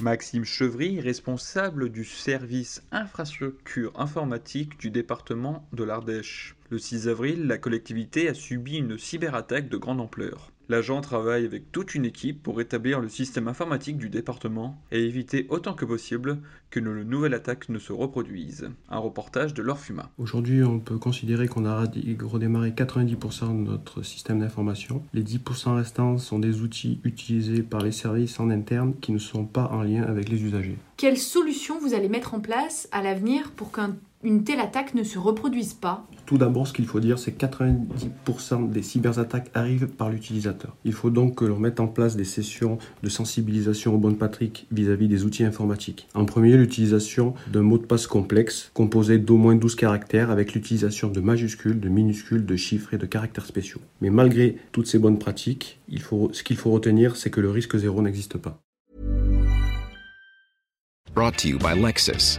Maxime Chevry, responsable du service infrastructure informatique du département de l'Ardèche. Le 6 avril, la collectivité a subi une cyberattaque de grande ampleur. L'agent travaille avec toute une équipe pour rétablir le système informatique du département et éviter autant que possible que une nouvelle attaque ne se reproduise. Un reportage de Laure Fuma. Aujourd'hui, on peut considérer qu'on a redémarré 90% de notre système d'information. Les 10% restants sont des outils utilisés par les services en interne qui ne sont pas en lien avec les usagers. Quelles solutions vous allez mettre en place à l'avenir pour qu'un une telle attaque ne se reproduise pas Tout d'abord, ce qu'il faut dire, c'est que 90% des cyberattaques arrivent par l'utilisateur. Il faut donc que l'on mette en place des sessions de sensibilisation aux bonnes pratiques vis-à-vis des outils informatiques. En premier, l'utilisation d'un mot de passe complexe composé d'au moins 12 caractères avec l'utilisation de majuscules, de minuscules, de chiffres et de caractères spéciaux. Mais malgré toutes ces bonnes pratiques, il faut, ce qu'il faut retenir, c'est que le risque zéro n'existe pas. Brought to you by Lexus.